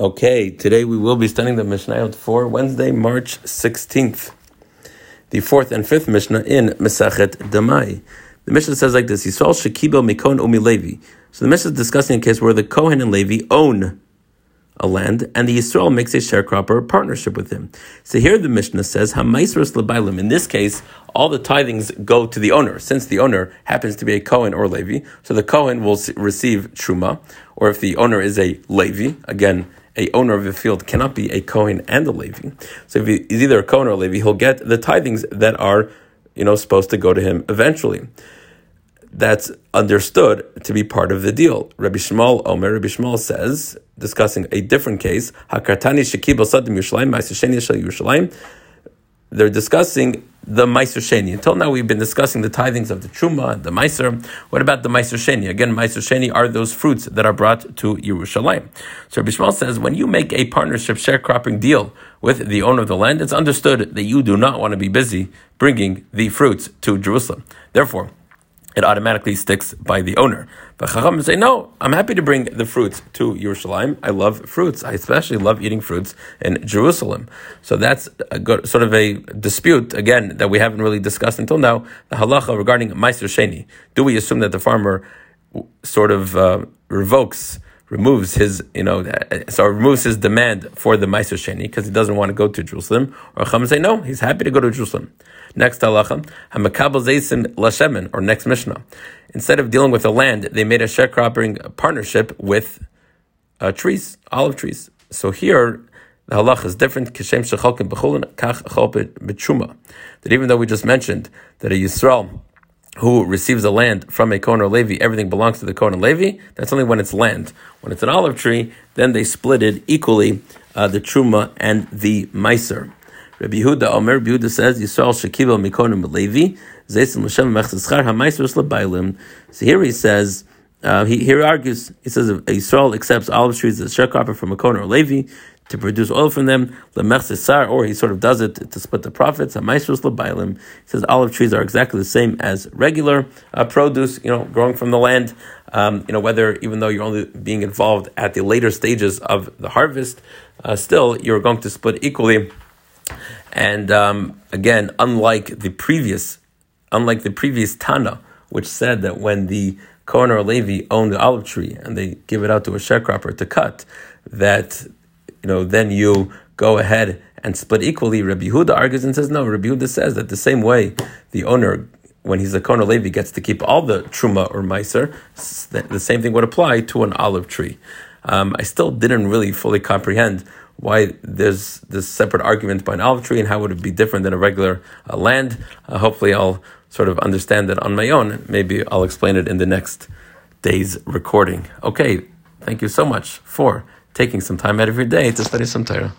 Okay, today we will be studying the Mishnah for Wednesday, March 16th, the fourth and fifth Mishnah in Mesachet Demai. The Mishnah says like this: Yisrael shekibel mikon umi Levi. So the Mishnah is discussing a case where the Kohen and Levi own a land, and the Yisrael makes a sharecropper partnership with him. So here the Mishnah says, Hamaisros lebailim. In this case, all the tithings go to the owner, since the owner happens to be a Kohen or Levi. So the Kohen will receive truma, or if the owner is a Levi, again, a owner of a field cannot be a Kohen and a Levi. So if he's either a Kohen or a Levi, he'll get the tithings that are, you know, supposed to go to him eventually that's understood to be part of the deal. Rabbi Shmuel Omer, Rabbi Shmuel says, discussing a different case, Hakartani Shekibel Sadim Yerushalayim, Ma'aseh Shel Yerushalayim. They're discussing the Meiser Sheni. Until now, we've been discussing the tithings of the Truma, the Meiser. What about the Meiser Sheni? Again, Meiser Sheni are those fruits that are brought to Yerushalayim. So Rabbi Shmuel says, when you make a partnership sharecropping deal with the owner of the land, it's understood that you do not want to be busy bringing the fruits to Jerusalem. Therefore, it automatically sticks by the owner. But Chacham say, no, I'm happy to bring the fruits to Yerushalayim. I love fruits. I especially love eating fruits in Jerusalem. So that's good, sort of a dispute, again, that we haven't really discussed until now. The halacha regarding Meiser Sheni. Do we assume that the farmer sort of uh, revokes removes his, you know, so removes his demand for the Meiser Sheni because he doesn't want to go to Jerusalem. Or Chacham say, no, he's happy to go to Jerusalem. Next halacha, hamakabel zeisim lashemen, or next Mishnah. Instead of dealing with the land, they made a sharecropping partnership with uh, trees, olive trees. So here, the halacha is different. Kishem kach. That even though we just mentioned that a Yisrael who receives a land from a Kohen or Levi, everything belongs to the Kohen and Levi. That's only when it's land. When it's an olive tree, then they split it equally, uh, the Truma and the Meiser. Rabbi Yehuda Omer, Rabbi Yehuda says, Yisrael Shekiva Mikonim Levi, Zaysim L'Shem Mechzeschar HaMaiser L'Bailim. So here he says, uh, he here argues, he says, if Yisrael accepts olive trees as sharecropper from a Kohen or Levi to produce oil from them, L'Mechzeschar, or he sort of does it to split the profits, HaMaiser L'Bailim. He says olive trees are exactly the same as regular uh, produce, you know, growing from the land. Um, you know, whether even though you're only being involved at the later stages of the harvest, uh, still you're going to split equally and um, again, unlike the previous, unlike the previous Tana, which said that when the Kohen or Levi own the olive tree and they give it out to a sharecropper to cut, that you know then you go ahead and split equally. Rabbi Yehuda argues and says no. Rabbi Yehuda says that the same way the owner, when he's a or Levi, gets to keep all the truma or meiser, the same thing would apply to an olive tree. Um, I still didn't really fully comprehend why there's this separate argument by an olive tree and how would it be different than a regular uh, land. Uh, hopefully, I'll sort of understand that on my own. Maybe I'll explain it in the next day's recording. Okay, thank you so much for taking some time out of your day to study some Torah.